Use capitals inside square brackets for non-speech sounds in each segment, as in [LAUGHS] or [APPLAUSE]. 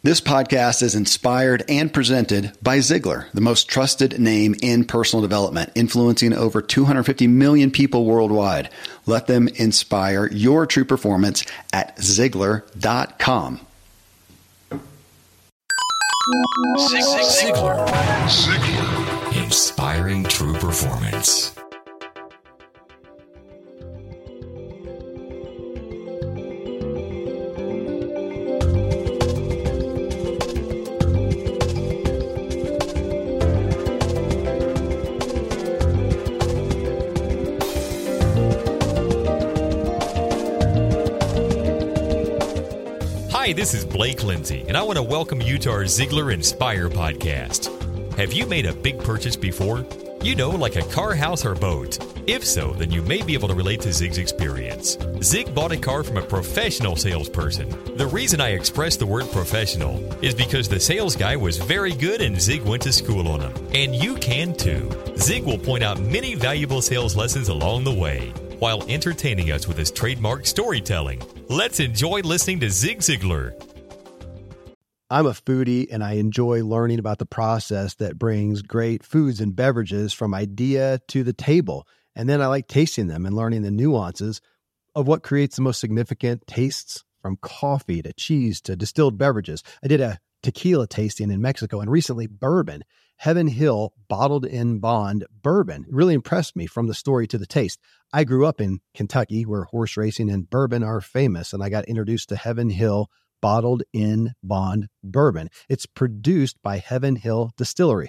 This podcast is inspired and presented by Ziglar, the most trusted name in personal development, influencing over 250 million people worldwide. Let them inspire your true performance at Ziglar.com. Ziglar. Ziglar. Inspiring true performance. This is Blake Lindsay, and I want to welcome you to our Ziglar Inspire podcast. Have you made a big purchase before? You know, like a car, house, or boat. If so, then you may be able to relate to Zig's experience. Zig bought a car from a professional salesperson. The reason I express the word professional is because the sales guy was very good and Zig went to school on him. And you can too. Zig will point out many valuable sales lessons along the way while entertaining us with his trademark storytelling. Let's enjoy listening to Zig Ziglar. I'm a foodie and I enjoy learning about the process that brings great foods and beverages from idea to the table. And then I like tasting them and learning the nuances of what creates the most significant tastes from coffee to cheese to distilled beverages. I did a tequila tasting in Mexico and recently bourbon. Heaven Hill bottled in bond bourbon it really impressed me from the story to the taste. I grew up in Kentucky where horse racing and bourbon are famous, and I got introduced to Heaven Hill bottled in bond bourbon. It's produced by Heaven Hill Distillery,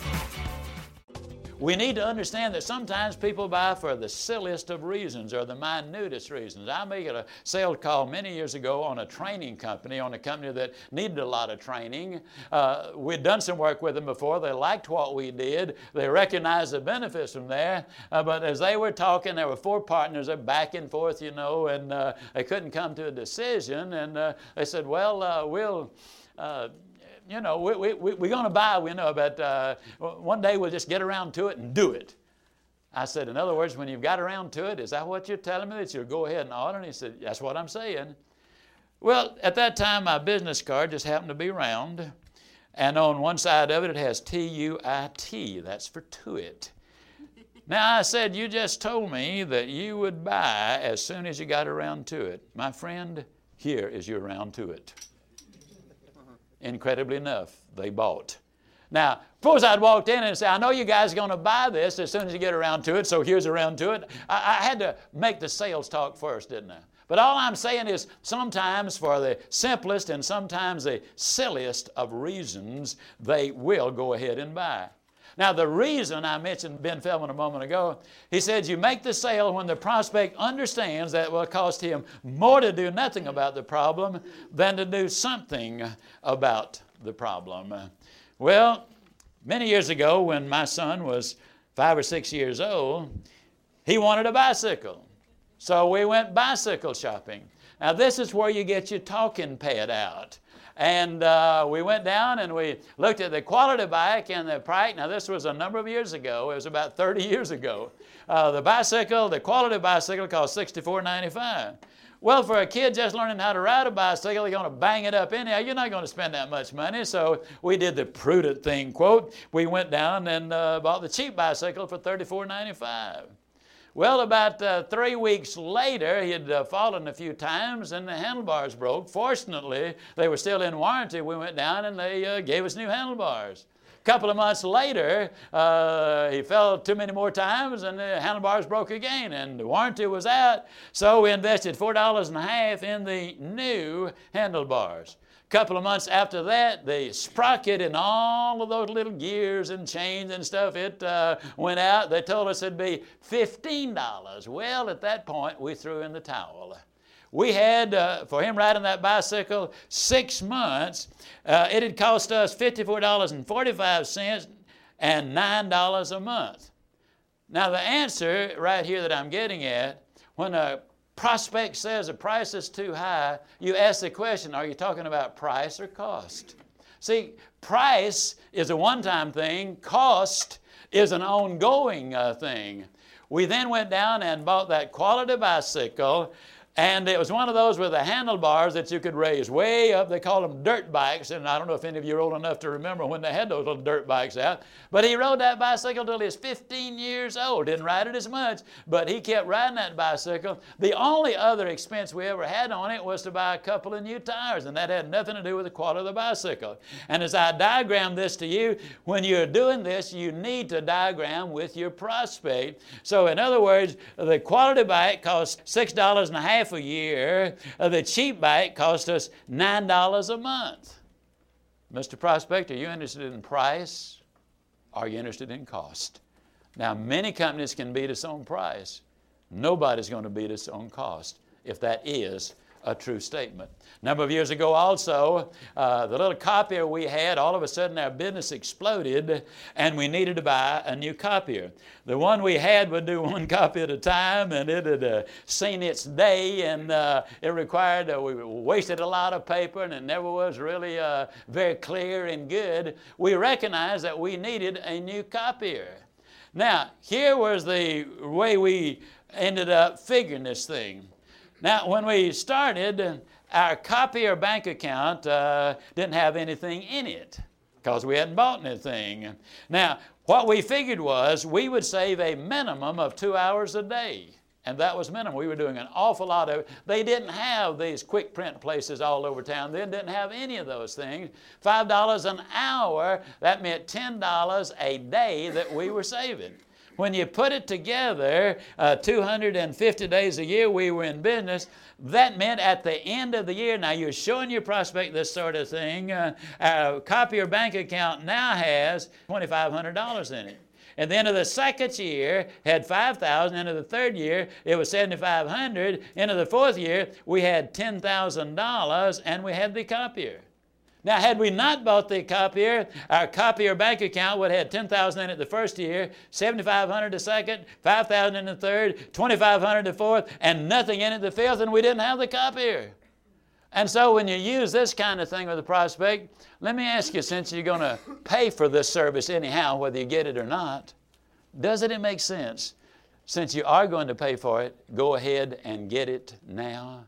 We need to understand that sometimes people buy for the silliest of reasons or the minutest reasons. I made a sales call many years ago on a training company, on a company that needed a lot of training. Uh, we'd done some work with them before. They liked what we did. They recognized the benefits from there. Uh, but as they were talking, there were four partners, they're back and forth, you know, and uh, they couldn't come to a decision. And uh, they said, well, uh, we'll uh, you know, we, we, we, we're going to buy, we know, but uh, one day we'll just get around to it and do it. I said, in other words, when you've got around to it, is that what you're telling me that you'll go ahead and order? And he said, that's what I'm saying. Well, at that time, my business card just happened to be round. And on one side of it, it has T U I T. That's for Tuit. Now, I said, You just told me that you would buy as soon as you got around to it. My friend, here is your round to it incredibly enough, they bought. Now, suppose I'd walked in and said, I know you guys are going to buy this as soon as you get around to it, so here's around to it. I, I had to make the sales talk first, didn't I? But all I'm saying is sometimes for the simplest and sometimes the silliest of reasons, they will go ahead and buy. Now, the reason I mentioned Ben Feldman a moment ago, he said you make the sale when the prospect understands that it will cost him more to do nothing about the problem than to do something about the problem. Well, many years ago, when my son was five or six years old, he wanted a bicycle. So we went bicycle shopping. Now, this is where you get your talking pad out. And uh, we went down and we looked at the quality bike and the price. Now, this was a number of years ago. It was about 30 years ago. Uh, the bicycle, the quality bicycle, cost $64.95. Well, for a kid just learning how to ride a bicycle, you're going to bang it up anyhow. You're not going to spend that much money. So we did the prudent thing, quote. We went down and uh, bought the cheap bicycle for $34.95. Well, about uh, three weeks later, he had uh, fallen a few times and the handlebars broke. Fortunately, they were still in warranty. We went down and they uh, gave us new handlebars. A couple of months later, uh, he fell too many more times and the handlebars broke again and the warranty was out. So we invested $4 and a half in the new handlebars couple of months after that, the sprocket and all of those little gears and chains and stuff, it uh, went out. They told us it'd be $15. Well, at that point, we threw in the towel. We had, uh, for him riding that bicycle, six months. Uh, it had cost us $54.45 and $9 a month. Now, the answer right here that I'm getting at, when a prospect says the price is too high, you ask the question are you talking about price or cost? See, price is a one time thing, cost is an ongoing uh, thing. We then went down and bought that quality bicycle and it was one of those with the handlebars that you could raise way up. They called them dirt bikes. And I don't know if any of you are old enough to remember when they had those little dirt bikes out. But he rode that bicycle till he was 15 years old. Didn't ride it as much, but he kept riding that bicycle. The only other expense we ever had on it was to buy a couple of new tires. And that had nothing to do with the quality of the bicycle. And as I diagram this to you, when you're doing this, you need to diagram with your prospect. So, in other words, the quality bike costs $6 and a a year. Uh, the cheap bike cost us $9 a month. Mr. Prospect, are you interested in price? Are you interested in cost? Now, many companies can beat us on price. Nobody's going to beat us on cost if that is a true statement. A number of years ago, also, uh, the little copier we had, all of a sudden our business exploded and we needed to buy a new copier. The one we had would do [LAUGHS] one copy at a time and it had uh, seen its day and uh, it required, uh, we wasted a lot of paper and it never was really uh, very clear and good. We recognized that we needed a new copier. Now, here was the way we ended up figuring this thing. Now, when we started, our copier bank account uh, didn't have anything in it because we hadn't bought anything. Now, what we figured was we would save a minimum of two hours a day. And that was minimum. We were doing an awful lot of. They didn't have these quick print places all over town. then, didn't have any of those things. $5 an hour, that meant $10 a day that we were saving. When you put it together, uh, 250 days a year we were in business, that meant at the end of the year, now you're showing your prospect this sort of thing, uh, our copier bank account now has $2,500 in it. At the end of the second year, had 5,000. End of the third year, it was 7,500. End of the fourth year, we had $10,000 and we had the copier. Now, had we not bought the copier, our copier bank account would have had 10000 in it the first year, 7500 the second, 5000 in the third, 2500 the fourth, and nothing in it the fifth, and we didn't have the copier. And so when you use this kind of thing with a prospect, let me ask you, since you're going to pay for this service anyhow, whether you get it or not, doesn't it make sense? Since you are going to pay for it, go ahead and get it now.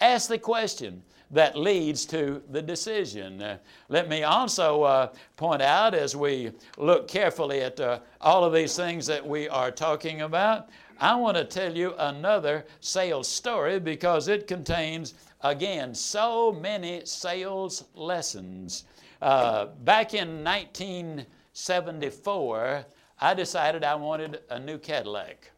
Ask the question that leads to the decision. Uh, let me also uh, point out as we look carefully at uh, all of these things that we are talking about, I want to tell you another sales story because it contains, again, so many sales lessons. Uh, back in 1974, I decided I wanted a new Cadillac.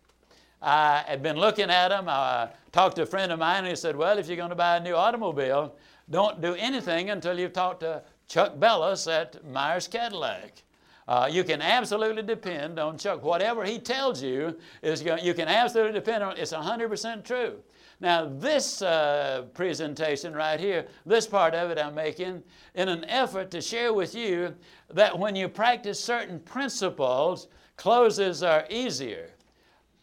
I had been looking at them. I talked to a friend of mine and he said, Well, if you're going to buy a new automobile, don't do anything until you've talked to Chuck Bellis at Myers Cadillac. Uh, you can absolutely depend on Chuck. Whatever he tells you is you can absolutely depend on. It's 100% true. Now, this uh, presentation right here, this part of it I'm making in an effort to share with you that when you practice certain principles, closes are easier.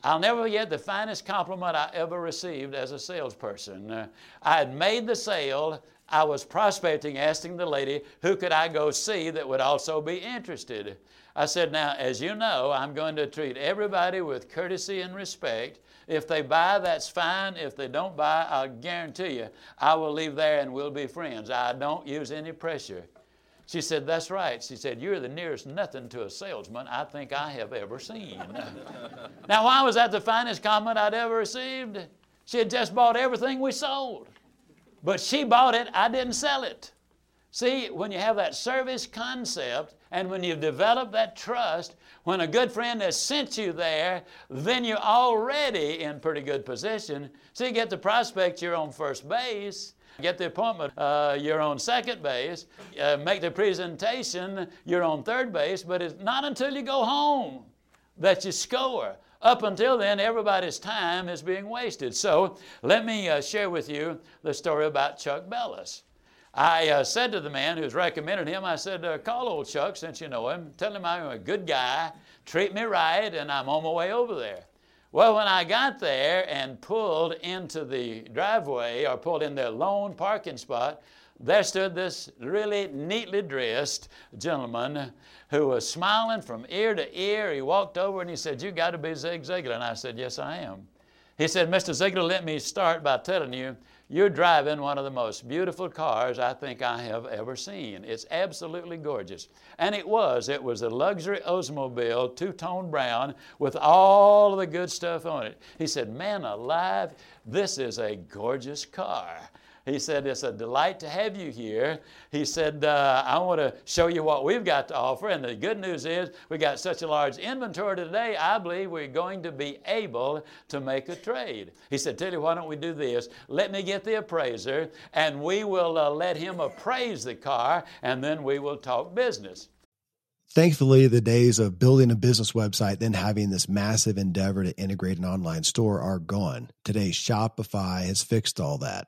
I'll never forget the finest compliment I ever received as a salesperson. Uh, I had made the sale. I was prospecting, asking the lady, who could I go see that would also be interested? I said, Now, as you know, I'm going to treat everybody with courtesy and respect. If they buy, that's fine. If they don't buy, I'll guarantee you, I will leave there and we'll be friends. I don't use any pressure. She said, That's right. She said, You're the nearest nothing to a salesman I think I have ever seen. [LAUGHS] now, why was that the finest comment I'd ever received? She had just bought everything we sold. But she bought it, I didn't sell it. See, when you have that service concept and when you've developed that trust, when a good friend has sent you there, then you're already in pretty good position. So you get the prospect, you're on first base. Get the appointment, uh, you're on second base. Uh, make the presentation, you're on third base. But it's not until you go home that you score. Up until then, everybody's time is being wasted. So let me uh, share with you the story about Chuck Bellis. I uh, said to the man who's recommended him, I said, uh, call old Chuck since you know him. Tell him I'm a good guy, treat me right, and I'm on my way over there. Well, when I got there and pulled into the driveway or pulled in their lone parking spot, there stood this really neatly dressed gentleman who was smiling from ear to ear. He walked over and he said, You got to be Zig Ziglar. And I said, Yes, I am. He said, Mr. Ziglar, let me start by telling you, you're driving one of the most beautiful cars I think I have ever seen. It's absolutely gorgeous. And it was. It was a luxury Oldsmobile, two tone brown, with all of the good stuff on it. He said, Man alive, this is a gorgeous car. He said, It's a delight to have you here. He said, uh, I want to show you what we've got to offer. And the good news is, we got such a large inventory today, I believe we're going to be able to make a trade. He said, Tell you, why don't we do this? Let me get the appraiser, and we will uh, let him appraise the car, and then we will talk business. Thankfully, the days of building a business website, then having this massive endeavor to integrate an online store are gone. Today, Shopify has fixed all that.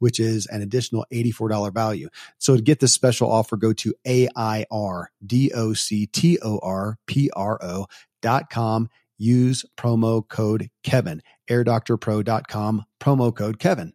which is an additional $84 value. So to get this special offer, go to A-I-R-D-O-C-T-O-R-P-R-O dot com use promo code Kevin. AirDoctorPro.com, promo code Kevin.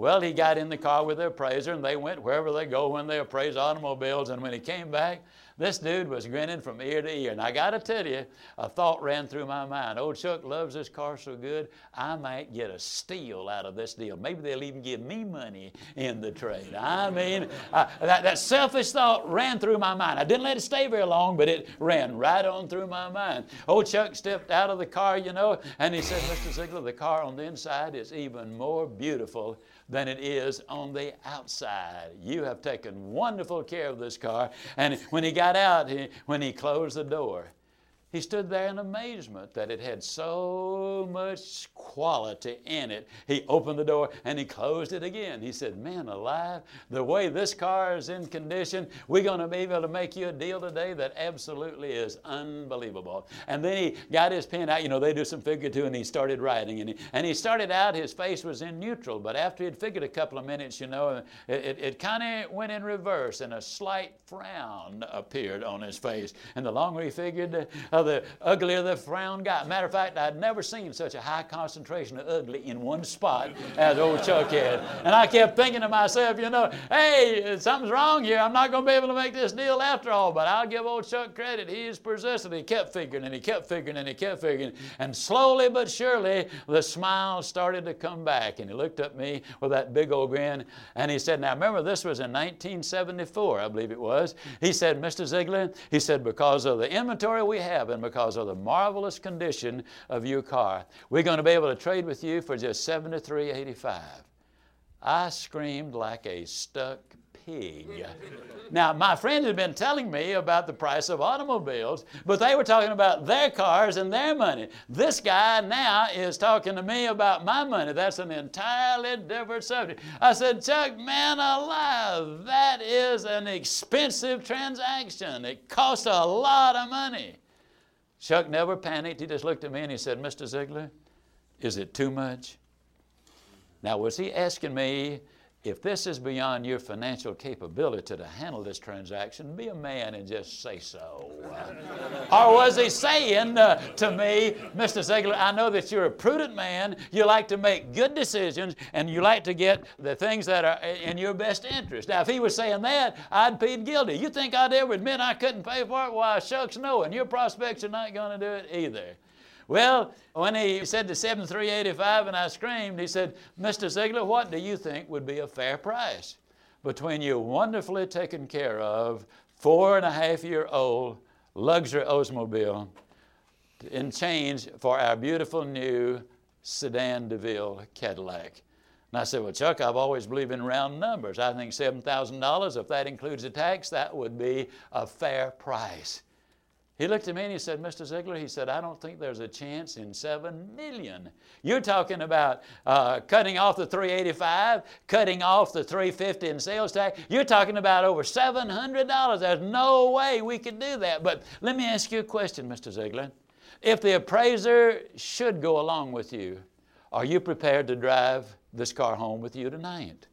Well, he got in the car with the appraiser, and they went wherever they go when they appraise automobiles. And when he came back, This dude was grinning from ear to ear. And I got to tell you, a thought ran through my mind. Old Chuck loves this car so good, I might get a steal out of this deal. Maybe they'll even give me money in the trade. I mean, that, that selfish thought ran through my mind. I didn't let it stay very long, but it ran right on through my mind. Old Chuck stepped out of the car, you know, and he said, Mr. Ziglar, the car on the inside is even more beautiful than it is on the outside. You have taken wonderful care of this car. And when he got out, when he closed the door, he stood there in amazement that it had so much quality in it. He opened the door and he closed it again. He said, Man alive, the way this car is in condition, we're going to be able to make you a deal today that absolutely is unbelievable. And then he got his pen out. You know, they do some figure two, and he started writing. And he, and he started out, his face was in neutral, but after he'd figured a couple of minutes, you know, it, it, it kind of went in reverse, and a slight frown appeared on his face. And the longer he figured, uh, the uglier the frown got. Matter of fact, I'd never seen such a high concentration of ugly in one spot as old Chuck had. And I kept thinking to myself, you know, hey, something's wrong here. I'm not going to be able to make this deal after all. But I'll give old Chuck credit. He's persistent. He kept figuring and he kept figuring and he kept figuring. And slowly but surely, the smile started to come back. And he looked at me with that big old grin and he said, Now remember, this was in 1974, I believe it was. He said, Mr. Ziglar, he said, because of the inventory we have because of the marvelous condition of your car, we're going to be able to trade with you for just $73.85. I screamed like a stuck pig. now, my friends had been telling me about the price of automobiles, but they were talking about their cars and their money. This guy now is talking to me about my money. That's an entirely different subject. I said, Chuck, man alive, that is an expensive transaction. It costs a lot of money. Chuck never panicked. He just looked at me and he said, Mr. Ziglar, is it too much? Now, was he asking me if this is beyond your financial capability to handle this transaction, be a man and just say so. [LAUGHS] or was he saying uh, to me, Mr. Ziglar, I know that you're a prudent man, you like to make good decisions, and you like to get the things that are in your best interest. Now, if he was saying that, I'd plead guilty. You think I'd ever admit I couldn't pay for it? Why, shucks, no, and your prospects are not going to do it either. Well, when he said the 7385 and I screamed, he said, Mr. Ziglar, what do you think would be a fair price between your wonderfully taken care of four and a half year old luxury Oldsmobile in change for our beautiful new sedan DeVille Cadillac? And I said, Well, Chuck, I've always believed in round numbers. I think $7,000, if that includes the tax, that would be a fair price. He looked at me and he said, Mr. Ziglar, he said, I don't think there's a chance in seven million. You're talking about uh, cutting off the 385, cutting off the 350 in sales tax. You're talking about over $700. There's no way we could do that. But let me ask you a question, Mr. Ziglar. If the appraiser should go along with you, are you prepared to drive this car home with you tonight?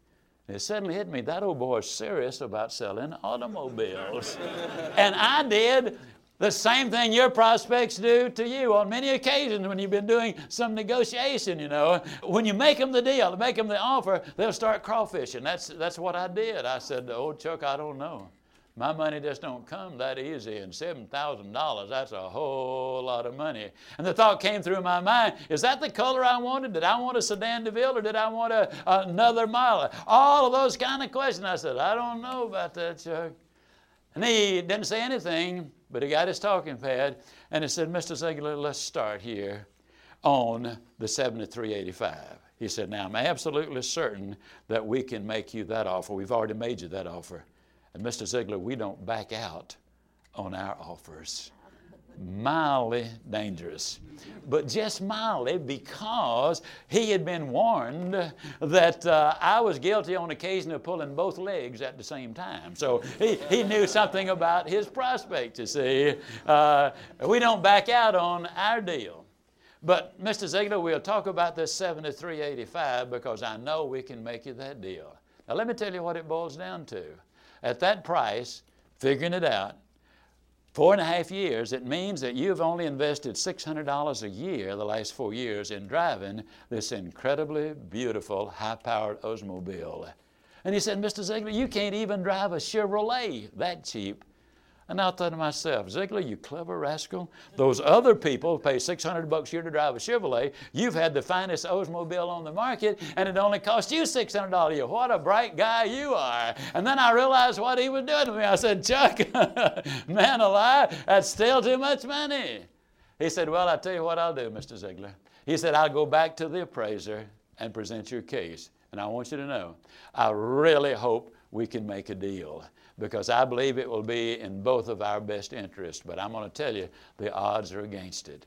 It suddenly hit me that old boy is serious about selling automobiles. and I did the same thing your prospects do to you on many occasions when you've been doing some negotiation, you know. When you make them the deal, make them the offer, they'll start crawfishing. That's, that's what I did. I said, oh, Chuck, I don't know. My money just don't come that easy, and $7,000, that's a whole lot of money. And the thought came through my mind, is that the color I wanted? Did I want a sedan DeVille or did I want a, another model? All of those kind of questions. I said, I don't know about that, Chuck. And he didn't say anything, but he got his talking pad and he said, Mr. Ziglar, let's start here on the 7385. He said, Now I'm absolutely certain that we can make you that offer. We've already made you that offer. And Mr. Ziglar, we don't back out on our offers mildly dangerous. But just mildly because he had been warned that uh, I was guilty on occasion of pulling both legs at the same time. So he, he knew something about his prospect, you see. Uh, we don't back out on our deal. But Mr. Ziglar, we'll talk about this 7385 because I know we can make you that deal. Now let me tell you what it boils down to. At that price, figuring it out, four and a half years, it means that you've only invested $600 a year the last four years in driving this incredibly beautiful, high powered Oldsmobile. And he said, Mr. Ziglar, you can't even drive a Chevrolet that cheap. And I thought to myself, Ziglar, you clever rascal. Those other people pay 600 bucks a year to drive a Chevrolet. You've had the finest Oldsmobile on the market, and it only cost you $600 a year. What a bright guy you are. And then I realized what he was doing to me. I said, Chuck, [LAUGHS] man alive, that's still too much money. He said, Well, I'll tell you what I'll do, Mr. Ziglar. He said, I'll go back to the appraiser and present your case. And I want you to know, I really hope we can make a deal because I believe it will be in both of our best interests. But I'm going to tell you, the odds are against it.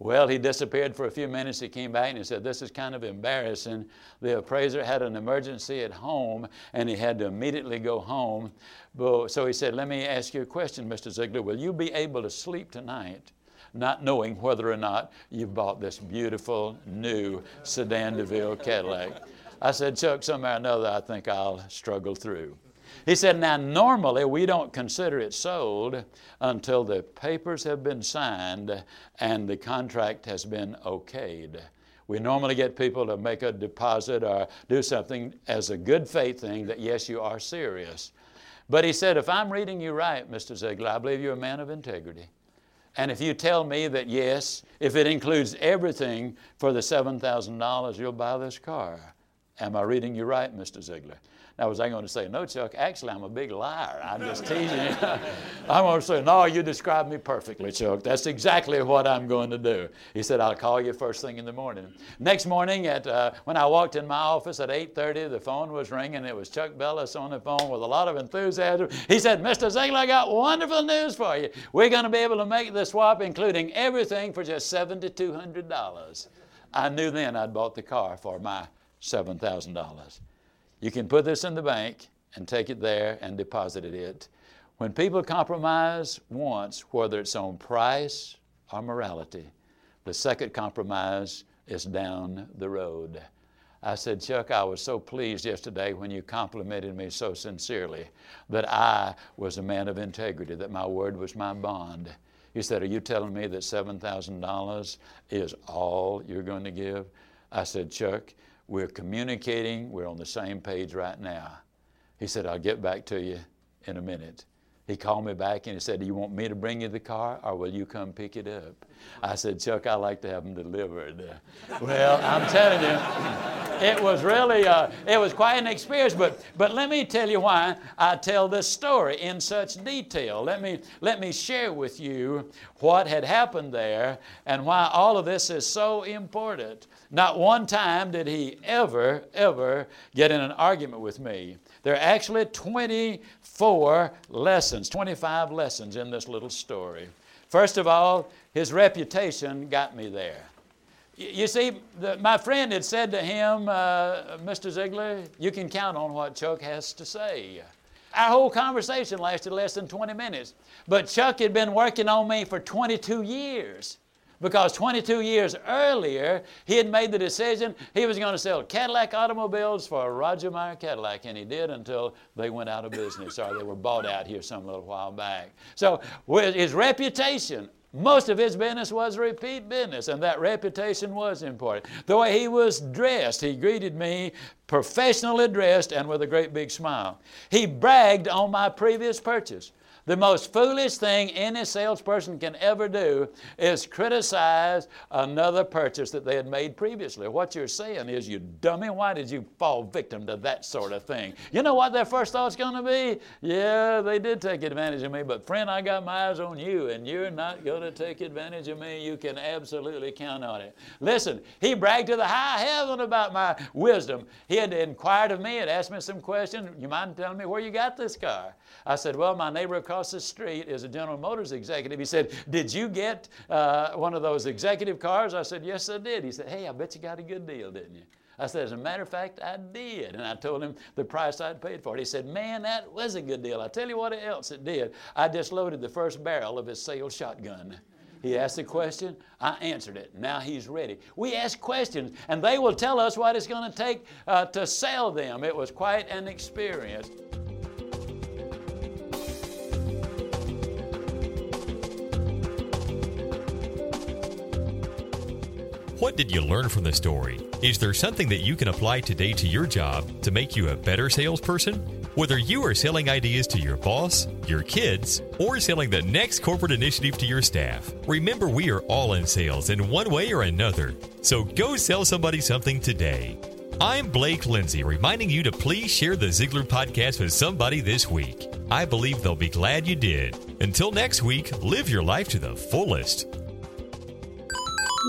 Well, he disappeared for a few minutes. He came back and he said, This is kind of embarrassing. The appraiser had an emergency at home and he had to immediately go home. So he said, Let me ask you a question, Mr. Ziglar. Will you be able to sleep tonight? Not knowing whether or not you've bought this beautiful new sedan DeVille Cadillac. I said, Chuck, somehow or another, I think I'll struggle through. He said, Now, normally we don't consider it sold until the papers have been signed and the contract has been okayed. We normally get people to make a deposit or do something as a good faith thing that, yes, you are serious. But he said, If I'm reading you right, Mr. Ziglar, I believe you're a man of integrity. And if you tell me that, yes, if it includes everything for the $7,000, you'll buy this car. Am I reading you right, Mr. Ziglar? Now, was I going to say, no, Chuck, actually, I'm a big liar. I'm just teasing you. [LAUGHS] I'm going to say, no, you described me perfectly, Chuck. That's exactly what I'm going to do. He said, I'll call you first thing in the morning. Next morning, at, uh, when I walked in my office at 8.30, the phone was ringing. It was Chuck Bellis on the phone with a lot of enthusiasm. He said, Mr. Ziglar, I got wonderful news for you. We're going to be able to make the swap, including everything, for just $7,200. I knew then I'd bought the car for my $7,000. You can put this in the bank and take it there and deposit it. When people compromise once, whether it's on price or morality, the second compromise is down the road. I said, Chuck, I was so pleased yesterday when you complimented me so sincerely that I was a man of integrity, that my word was my bond. He said, Are you telling me that $7,000 is all you're going to give? I said, Chuck, we're communicating. We're on the same page right now. He said, I'll get back to you in a minute. He called me back and he said, Do you want me to bring you the car or will you come pick it up? I said, Chuck, I like to have them delivered. [LAUGHS] well, I'm telling you, [LAUGHS] it was really, uh, it was quite an experience. But, but let me tell you why I tell this story in such detail. Let me, let me share with you what had happened there and why all of this is so important. Not one time did he ever, ever get in an argument with me. There are actually 24 lessons, 25 lessons in this little story. First of all, his reputation got me there. You see, the, my friend had said to him, uh, Mr. Ziglar, you can count on what Chuck has to say. Our whole conversation lasted less than 20 minutes. But Chuck had been working on me for 22 years because 22 years earlier, he had made the decision he was going to sell Cadillac automobiles for Roger Meyer Cadillac, and he did until they went out of business or they were bought out here some little while back. So, his reputation, most of his business was repeat business, and that reputation was important. The way he was dressed, he greeted me professionally dressed and with a great big smile. He bragged on my previous purchase. The most foolish thing any salesperson can ever do is criticize another purchase that they had made previously. What you're saying is, you dummy, why did you fall victim to that sort of thing? You know what their first thought's going to be? Yeah, they did take advantage of me, but friend, I got my eyes on you, and you're not going to take advantage of me. You can absolutely count on it. Listen, he bragged to the high heaven about my wisdom. He had inquired of me, had asked me some questions. You mind telling me where you got this car? I said, Well, my neighbor across the street is a General Motors executive. He said, Did you get uh, one of those executive cars? I said, Yes, I did. He said, Hey, I bet you got a good deal, didn't you? I said, As a matter of fact, I did. And I told him the price I'd paid for it. He said, Man, that was a good deal. I tell you what else it did. I just loaded the first barrel of his sales shotgun. He asked a question, I answered it. Now he's ready. We ask questions, and they will tell us what it's going to take uh, to sell them. It was quite an experience. What did you learn from the story? Is there something that you can apply today to your job to make you a better salesperson? Whether you are selling ideas to your boss, your kids, or selling the next corporate initiative to your staff, remember we are all in sales in one way or another. So go sell somebody something today. I'm Blake Lindsay, reminding you to please share the Ziglar podcast with somebody this week. I believe they'll be glad you did. Until next week, live your life to the fullest.